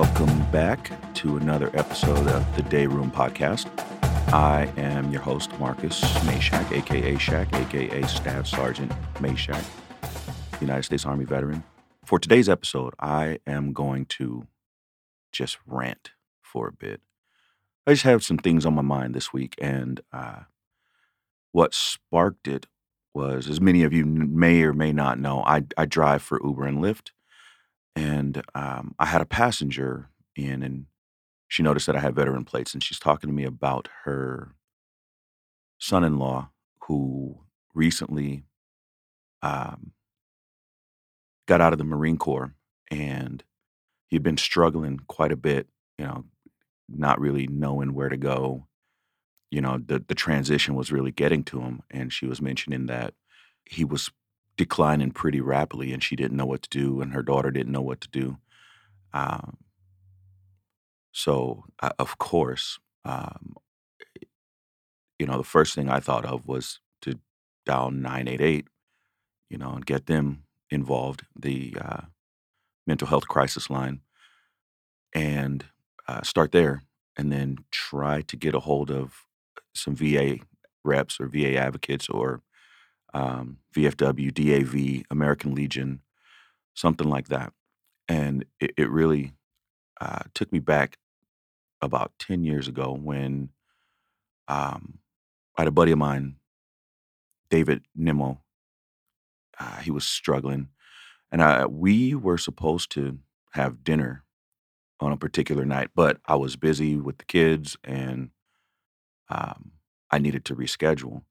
Welcome back to another episode of the Dayroom Podcast. I am your host, Marcus Mayshak, aka Shack, aka Staff Sergeant Mayshak, United States Army veteran. For today's episode, I am going to just rant for a bit. I just have some things on my mind this week, and uh, what sparked it was, as many of you may or may not know, I, I drive for Uber and Lyft, and um, I had a passenger in, and she noticed that I had veteran plates, and she's talking to me about her son-in-law who recently um, got out of the Marine Corps, and he'd been struggling quite a bit, you know, not really knowing where to go. You know, the the transition was really getting to him, and she was mentioning that he was declining pretty rapidly, and she didn't know what to do, and her daughter didn't know what to do. Um, so, uh, of course, um, you know, the first thing I thought of was to dial 988, you know, and get them involved, the uh, mental health crisis line, and uh, start there, and then try to get a hold of some VA reps or VA advocates or um, VFW, DAV, American Legion, something like that. And it, it really uh, took me back about 10 years ago when um, I had a buddy of mine, David Nimmo. Uh, he was struggling, and I, we were supposed to have dinner on a particular night, but I was busy with the kids and um, I needed to reschedule.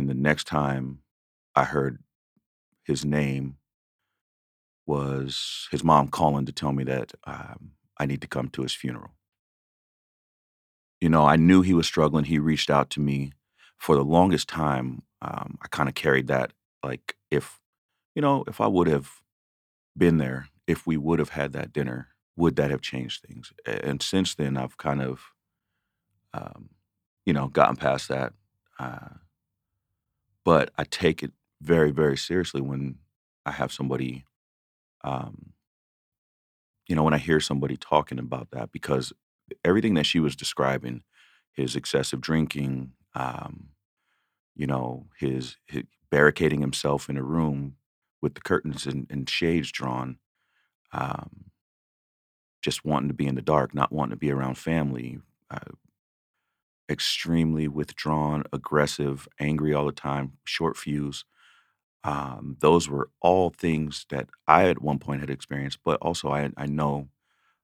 And the next time I heard his name was his mom calling to tell me that um, I need to come to his funeral. You know, I knew he was struggling. He reached out to me for the longest time. Um, I kind of carried that, like, if, you know, if I would have been there, if we would have had that dinner, would that have changed things? And since then, I've kind of, um, you know, gotten past that. Uh, but I take it very, very seriously when I have somebody, um, you know, when I hear somebody talking about that, because everything that she was describing, his excessive drinking, um, you know, his, his barricading himself in a room with the curtains and, and shades drawn, um, just wanting to be in the dark, not wanting to be around family, uh, extremely withdrawn, aggressive, angry all the time, short fuse. Um, those were all things that I at one point had experienced, but also I I know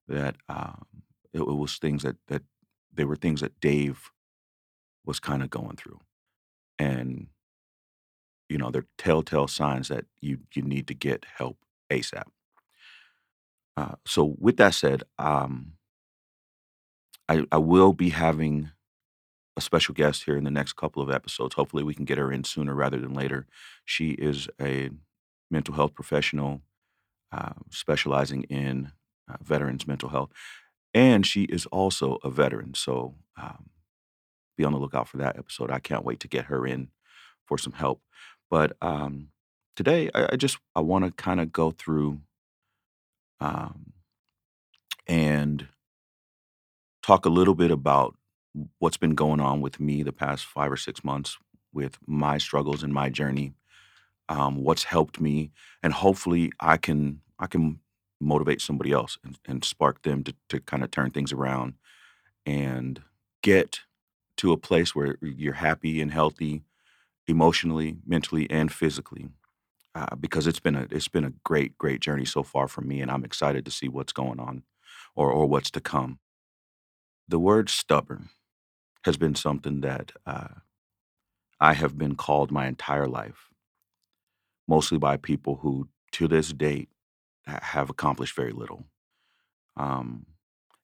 that um, it, it was things that that they were things that Dave was kind of going through, and you know they're telltale signs that you you need to get help ASAP. Uh, so with that said, um, I I will be having a special guest here in the next couple of episodes. Hopefully, we can get her in sooner rather than later. She is a mental health professional uh, specializing in uh, veterans' mental health, and she is also a veteran. So um, be on the lookout for that episode. I can't wait to get her in for some help. But um, today, I, I just I want to kind of go through um, and talk a little bit about what's been going on with me the past five or six months with my struggles and my journey, um, what's helped me, and hopefully I can I can motivate somebody else and, and spark them to, to kind of turn things around and get to a place where you're happy and healthy emotionally, mentally, and physically. Uh, because it's been a it's been a great great journey so far for me, and I'm excited to see what's going on or or what's to come. The word stubborn has been something that uh, I have been called my entire life, mostly by people who, to this date, have accomplished very little. Um,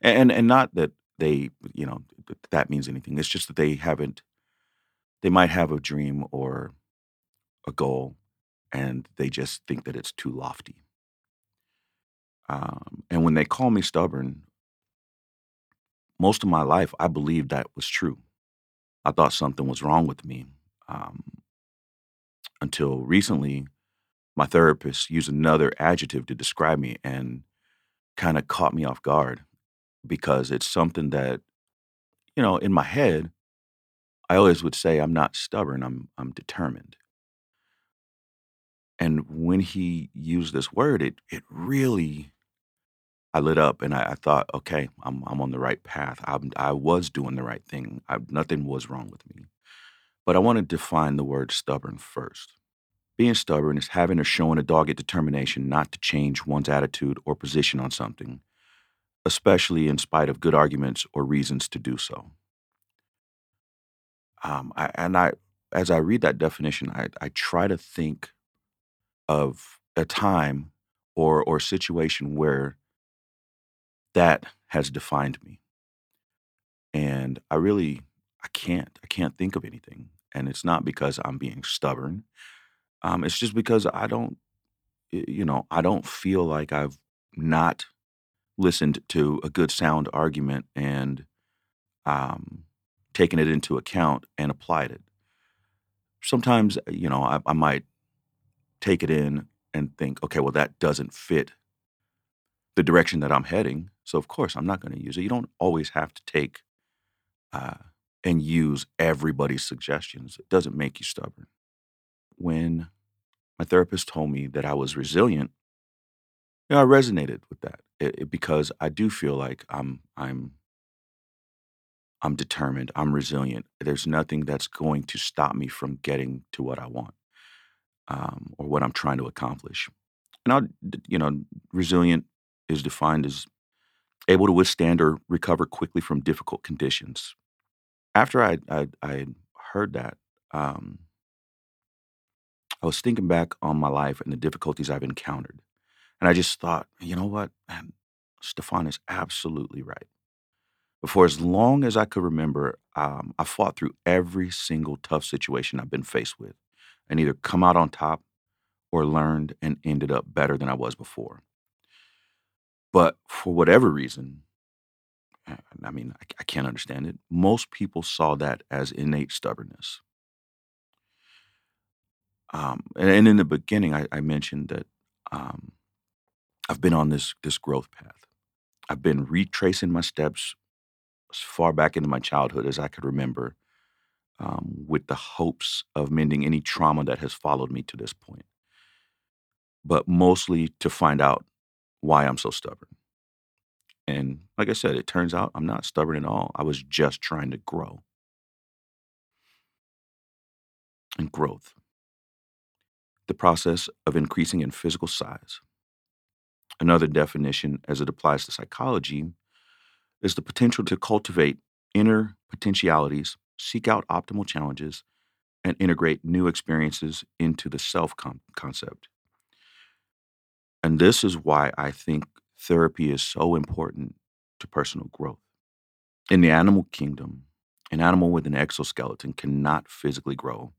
and and not that they, you know, that means anything. It's just that they haven't. They might have a dream or a goal, and they just think that it's too lofty. Um, and when they call me stubborn, most of my life I believed that was true. I thought something was wrong with me um, until recently. My therapist used another adjective to describe me, and kinda caught me off guard because it's something that, you know, in my head, I always would say I'm not stubborn, I'm I'm determined. And when he used this word, it it really I lit up and I, I thought, okay, I'm I'm on the right path. I'm, I was doing the right thing. I, nothing was wrong with me. But I want to define the word stubborn first. Being stubborn is having or showing a dogged determination not to change one's attitude or position on something, especially in spite of good arguments or reasons to do so. Um, I, and I, as I read that definition, I, I try to think of a time or or situation where that has defined me, and I really I can't I can't think of anything, and it's not because I'm being stubborn. Um, it's just because I don't you know I don't feel like I've not listened to a good sound argument and um, taken it into account and applied it. Sometimes, uh, you know, I, I might take it in and think, okay, well, that doesn't fit the direction that I'm heading. So, of course, I'm not going to use it. You don't always have to take uh, and use everybody's suggestions. It doesn't make you stubborn. When my therapist told me that I was resilient, you know, I resonated with that it, it- because I do feel like I'm I'm I'm determined. I'm resilient. There's nothing that's going to stop me from getting to what I want um, or what I'm trying to accomplish. And I, you know, resilient is defined as able to withstand or recover quickly from difficult conditions. After I I, I heard that, um, I was thinking back on my life and the difficulties I've encountered, and I just thought, you know what, man, Stefan is absolutely right. For as long as I could remember, um, I fought through every single tough situation I've been faced with, and either come out on top or learned and ended up better than I was before. But for whatever reason, I mean, I, I can't understand it. Most people saw that as innate stubbornness. Um, and, and in the beginning, I, I mentioned that um, I've been on this this growth path. I've been retracing my steps as far back into my childhood as I could remember, um, with the hopes of mending any trauma that has followed me to this point. But mostly to find out why I'm so stubborn. And like I said, it turns out I'm not stubborn at all. I was just trying to grow and growth. The process of increasing in physical size. Another definition, as it applies to psychology, is the potential to cultivate inner potentialities, seek out optimal challenges, and integrate new experiences into the self concept. And this is why I think therapy is so important to personal growth. In the animal kingdom, an animal with an exoskeleton cannot physically grow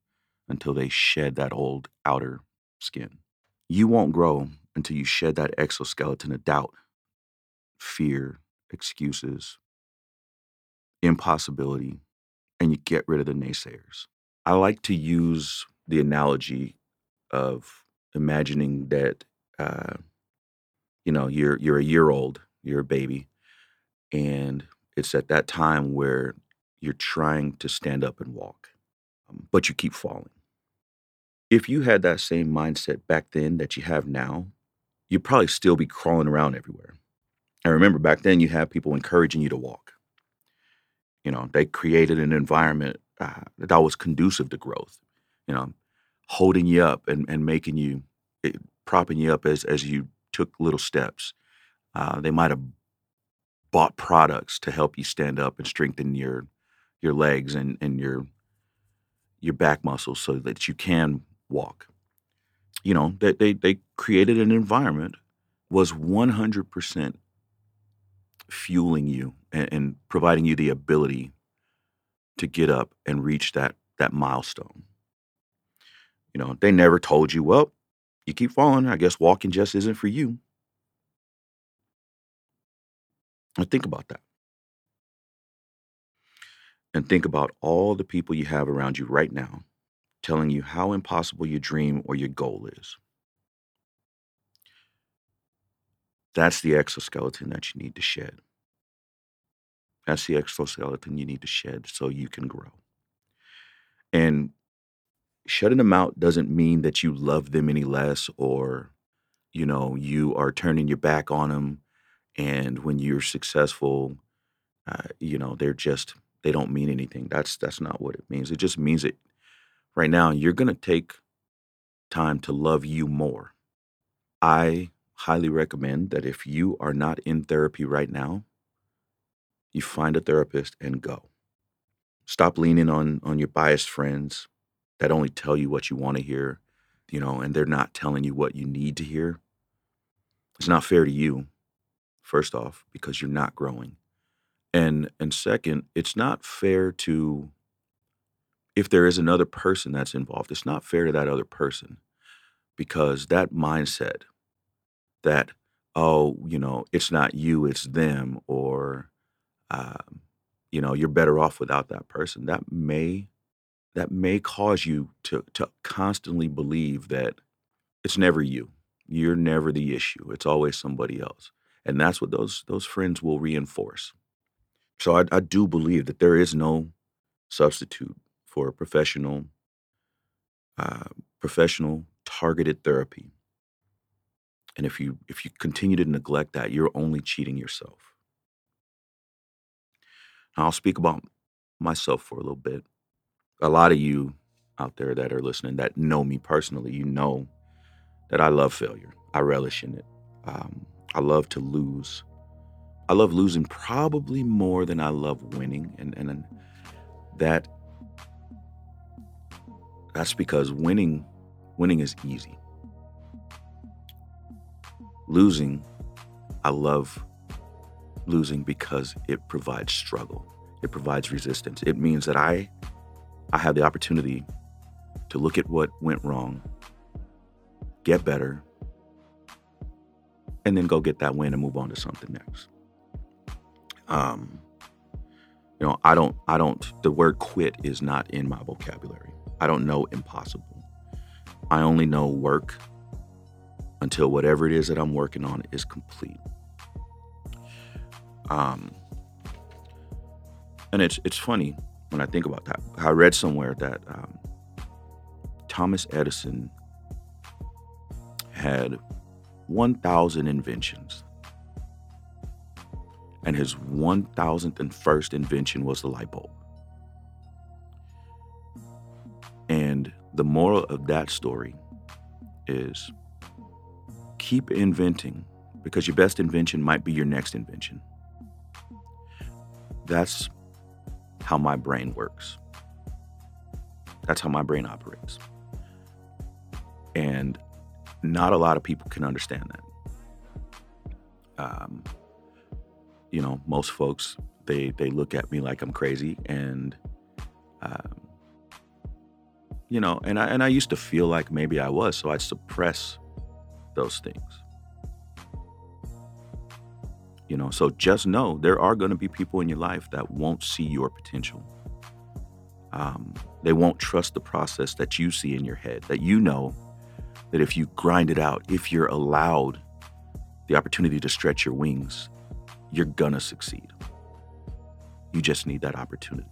until they shed that old outer skin. You won't grow until you shed that exoskeleton of doubt, fear, excuses, impossibility, and you get rid of the naysayers. I like to use the analogy of imagining that uh, you know you're you're a year old, you're a baby, and it's at that time where you're trying to stand up and walk, um, but you keep falling. If you had that same mindset back then that you have now, you'd probably still be crawling around everywhere. And remember, back then you had people encouraging you to walk. You know, they created an environment uh, that was conducive to growth. You know, holding you up and, and making you, propping you up as as you took little steps. Uh, they might have bought products to help you stand up and strengthen your your legs and and your your back muscles so that you can walk. You know, they they, they created an environment was 100% fueling you and, and providing you the ability to get up and reach that that milestone. You know, they never told you, well, you keep falling. I guess walking just isn't for you. And think about that. And think about all the people you have around you right now telling you how impossible your dream or your goal is. That's the exoskeleton that you need to shed. That's the exoskeleton you need to shed so you can grow. And shutting them out doesn't mean that you love them any less or, you know, you are turning your back on them. And when you're successful, uh, you know, they're just, they don't mean anything. That's that's not what it means. It just means that right now you're gonna take time to love you more. I highly recommend that if you are not in therapy right now, you find a therapist and go. Stop leaning on on your biased friends that only tell you what you want to hear, you know, and they're not telling you what you need to hear. It's not fair to you, first off, because you're not growing. And and second, it's not fair to if there is another person that's involved, it's not fair to that other person because that mindset that, oh, you know, it's not you, it's them, or um, you know, you're better off without that person. That may that may cause you to to constantly believe that it's never you. You're never the issue. It's always somebody else. And that's what those those friends will reinforce. So I, I do believe that there is no substitute for professional, uh, professional targeted therapy. And if you if you continue to neglect that, you're only cheating yourself. I'll speak about myself for a little bit. A lot of you out there that are listening that know me personally, you know that I love failure. I relish in it. Um, I love to lose. I love losing probably more than I love winning, and and that that's because winning winning is easy. Losing, I love losing because it provides struggle. It provides resistance. It means that I I have the opportunity to look at what went wrong, get better, and then go get that win and move on to something next. Um, you know, I don't, I don't, the word quit is not in my vocabulary. I don't know impossible. I only know work until whatever it is that I'm working on is complete. Um, and it's it's funny when I think about that. I read somewhere that um, Thomas Edison had 1,000 inventions, and his 1,001st invention was the light bulb. And the moral of that story is keep inventing because your best invention might be your next invention. That's how my brain works. That's how my brain operates. And not a lot of people can understand that. Um, you know, most folks they they look at me like I'm crazy, and um, you know, and I and I used to feel like maybe I was, so I'd suppress those things. You know, so just know there are going to be people in your life that won't see your potential. Um, they won't trust the process that you see in your head, that you know that if you grind it out, if you're allowed the opportunity to stretch your wings, you're gonna succeed. You just need that opportunity.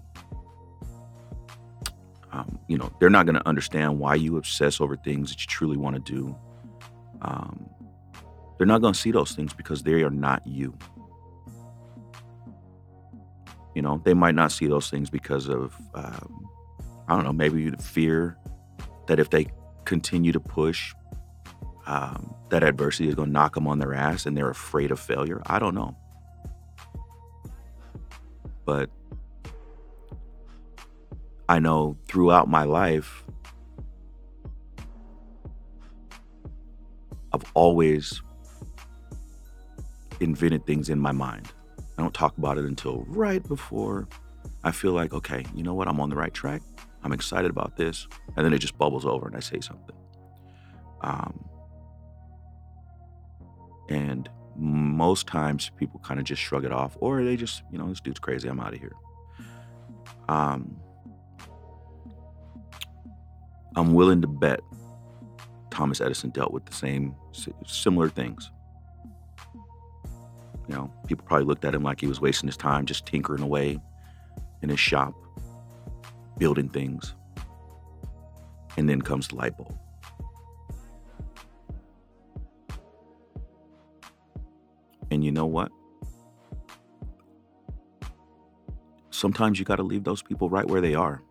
Um, you know, they're not gonna understand why you obsess over things that you truly want to do. Um, they're not gonna see those things because they are not you. You know, they might not see those things because of, um, I don't know, maybe the fear that if they continue to push, um, that adversity is going to knock them on their ass and they're afraid of failure. I don't know. But I know throughout my life, I've always invented things in my mind. I don't talk about it until right before I feel like, okay, you know what? I'm on the right track. I'm excited about this. And then it just bubbles over and I say something. Um, and most times people kind of just shrug it off or they just, you know, this dude's crazy. I'm out of here. Um, I'm willing to bet Thomas Edison dealt with the same similar things. You know, people probably looked at him like he was wasting his time just tinkering away in his shop, building things. And then comes the light bulb. And you know what? Sometimes you got to leave those people right where they are.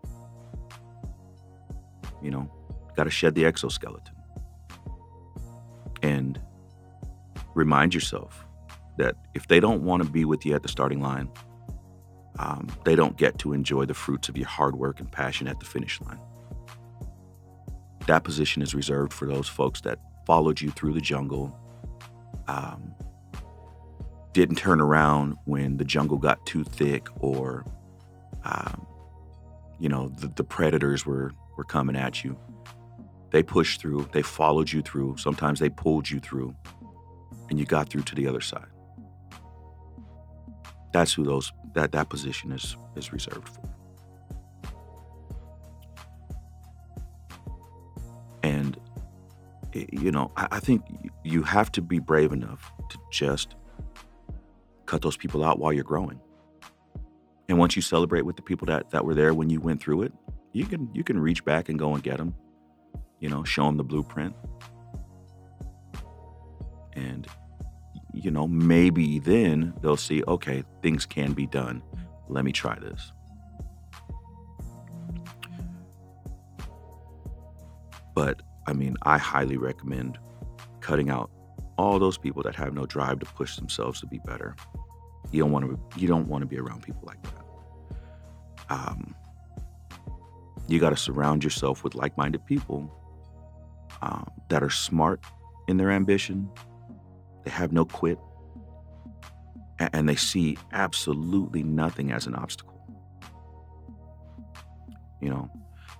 You know, got to shed the exoskeleton. And remind yourself that if they don't want to be with you at the starting line, um, they don't get to enjoy the fruits of your hard work and passion at the finish line. That position is reserved for those folks that followed you through the jungle, um, didn't turn around when the jungle got too thick or, um, you know, the, the predators were, were coming at you. They pushed through, they followed you through, sometimes they pulled you through, and you got through to the other side. That's who those that that position is is reserved for. And you know, I, I think you have to be brave enough to just cut those people out while you're growing. And once you celebrate with the people that that were there when you went through it, you can you can reach back and go and get them. You know, show them the blueprint. And you know, maybe then they'll see, okay, things can be done. Let me try this. But I mean, I highly recommend cutting out all those people that have no drive to push themselves to be better. You don't want to you don't want to be around people like that. Um, you got to surround yourself with like-minded people um, that are smart in their ambition, they have no quit. And they see absolutely nothing as an obstacle. You know,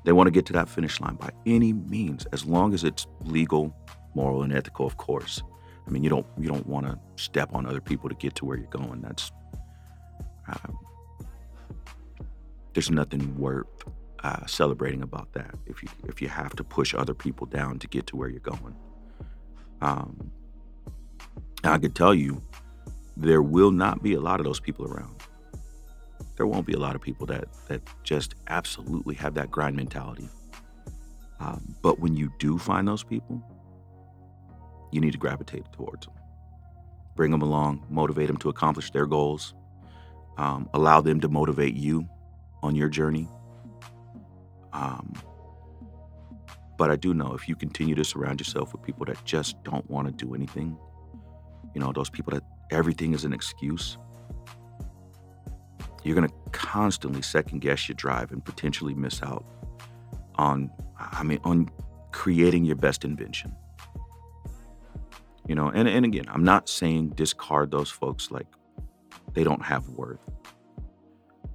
they want to get to that finish line by any means, as long as it's legal, moral, and ethical, of course. I mean, you don't you don't want to step on other people to get to where you're going. That's uh, there's nothing worth uh, celebrating about that. If you if you have to push other people down to get to where you're going, um, I could tell you, there will not be a lot of those people around. There won't be a lot of people that that just absolutely have that grind mentality. Um, but when you do find those people, you need to gravitate towards them. Bring them along, motivate them to accomplish their goals, um, allow them to motivate you on your journey. Um, but I do know if you continue to surround yourself with people that just don't want to do anything, you know, those people that everything is an excuse, you're going to constantly second guess your drive and potentially miss out on, I mean, on creating your best invention. You know, and, and again, I'm not saying discard those folks like they don't have worth.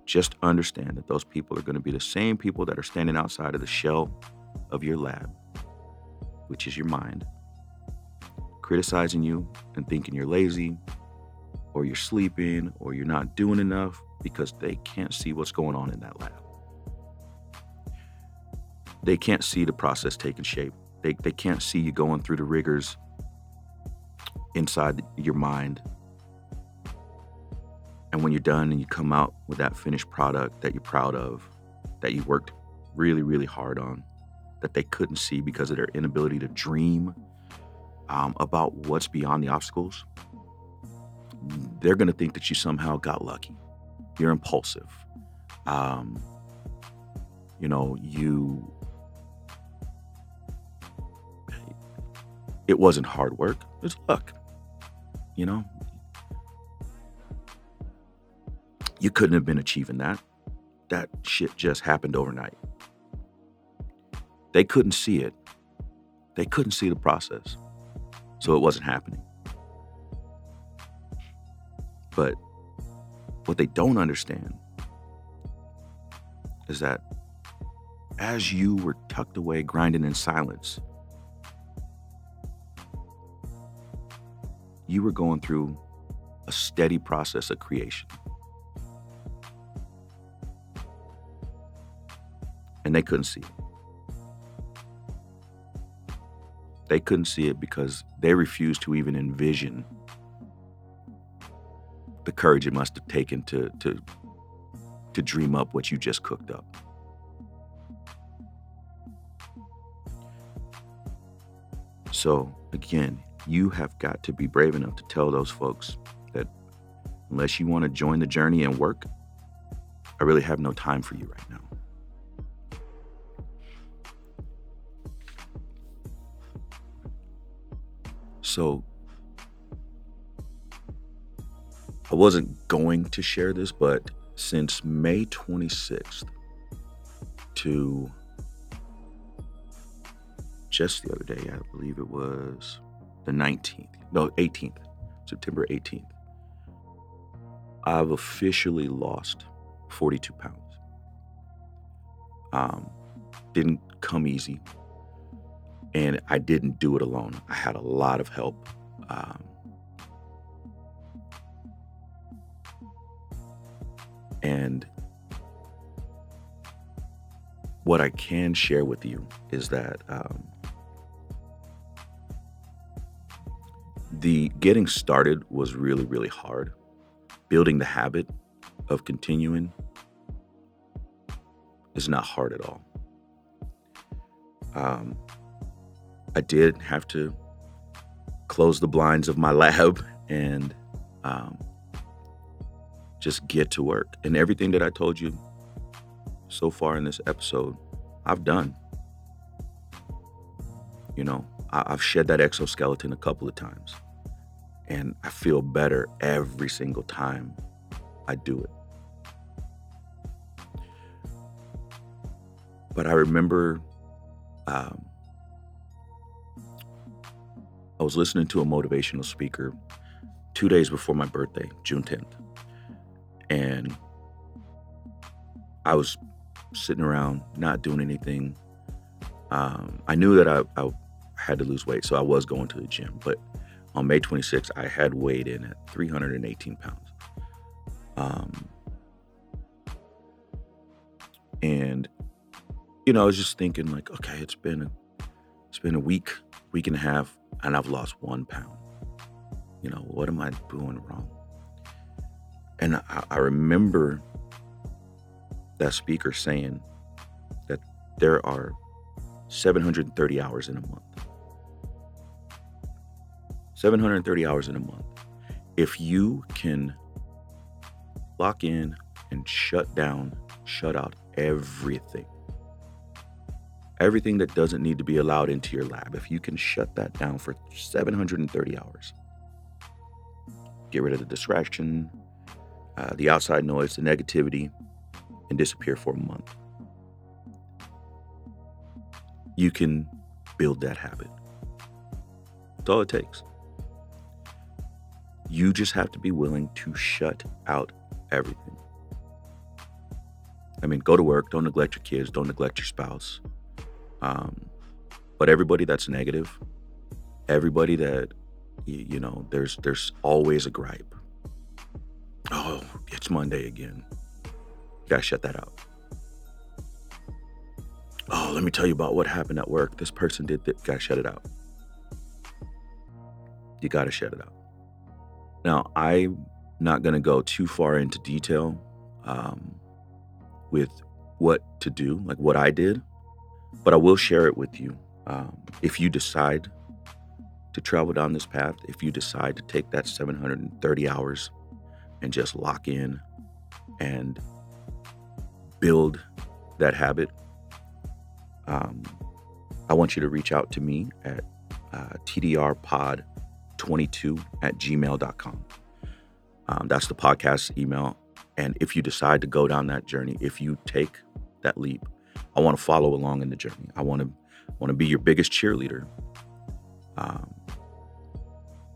Just understand that those people are going to be the same people that are standing outside of the shell of your lab, which is your mind, criticizing you and thinking you're lazy or you're sleeping or you're not doing enough because they can't see what's going on in that lab. They can't see the process taking shape. They, they can't see you going through the rigors inside your mind. And when you're done and you come out with that finished product that you're proud of, that you worked really, really hard on, that they couldn't see because of their inability to dream um, about what's beyond the obstacles, they're going to think that you somehow got lucky. You're impulsive. Um, you know, you. It wasn't hard work, it's luck. You know? You couldn't have been achieving that. That shit just happened overnight. They couldn't see it. They couldn't see the process. So it wasn't happening. But what they don't understand is that as you were tucked away grinding in silence, you were going through a steady process of creation. And they couldn't see it. They couldn't see it because they refused to even envision the courage it must have taken to to to dream up what you just cooked up. So again, you have got to be brave enough to tell those folks that unless you want to join the journey and work, I really have no time for you right now. So I wasn't going to share this, but since May 26th to just the other day, I believe it was the 19th, no, 18th, September 18th, I've officially lost 42 pounds. Um, didn't come easy, and I didn't do it alone. I had a lot of help. Um, and what I can share with you is that um, the getting started was really, really hard. Building the habit of continuing is not hard at all. Um, I did have to close the blinds of my lab and um, just get to work. And everything that I told you so far in this episode, I've done. You know, I- I've shed that exoskeleton a couple of times and I feel better every single time I do it. But I remember um, I was listening to a motivational speaker two days before my birthday, June 10th. And I was sitting around not doing anything. Um, I knew that I, I had to lose weight, so I was going to the gym. But on May 26th, I had weighed in at 318 pounds. Um, and you know, I was just thinking like, okay, it's been a, it's been a week, week and a half, and I've lost one pound. You know, what am I doing wrong? And I, I remember that speaker saying that there are 730 hours in a month. 730 hours in a month. If you can lock in and shut down, shut out everything, everything that doesn't need to be allowed into your lab, if you can shut that down for 730 hours, get rid of the distraction, uh, the outside noise, the negativity, and disappear for a month, you can build that habit. That's all it takes. You just have to be willing to shut out everything. I mean, go to work, don't neglect your kids, don't neglect your spouse. Um, but everybody that's negative, everybody that you, you know, there's there's always a gripe. Oh, it's Monday again. You gotta shut that out. Oh, let me tell you about what happened at work. This person did that. Gotta shut it out. You gotta shut it out. Now, I'm not to go too far into detail um, with what to do, like what I did, but I will share it with you. Um, if you decide to travel down this path, if you decide to take that 730 hours and just lock in and build that habit, um, I want you to reach out to me at uh, tdrpod Twenty-two at gmail.com. Um, that's the podcast email. And if you decide to go down that journey, if you take that leap, I want to follow along in the journey. I want to want to be your biggest cheerleader. Um,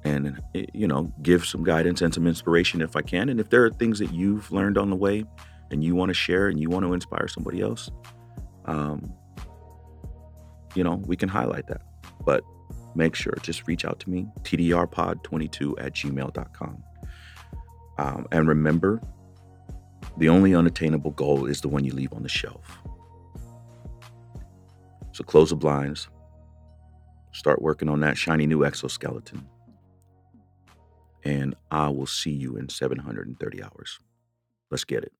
and eh, you know, give some guidance and some inspiration if I can. And if there are things that you've learned on the way and you want to share and you want to inspire somebody else, um, you know, we can highlight that. But make sure just reach out to me, tdrpod22 at gmail.com. Um, and remember, the only unattainable goal is the one you leave on the shelf. So close the blinds, start working on that shiny new exoskeleton, and I will see you in 730 hours. Let's get it.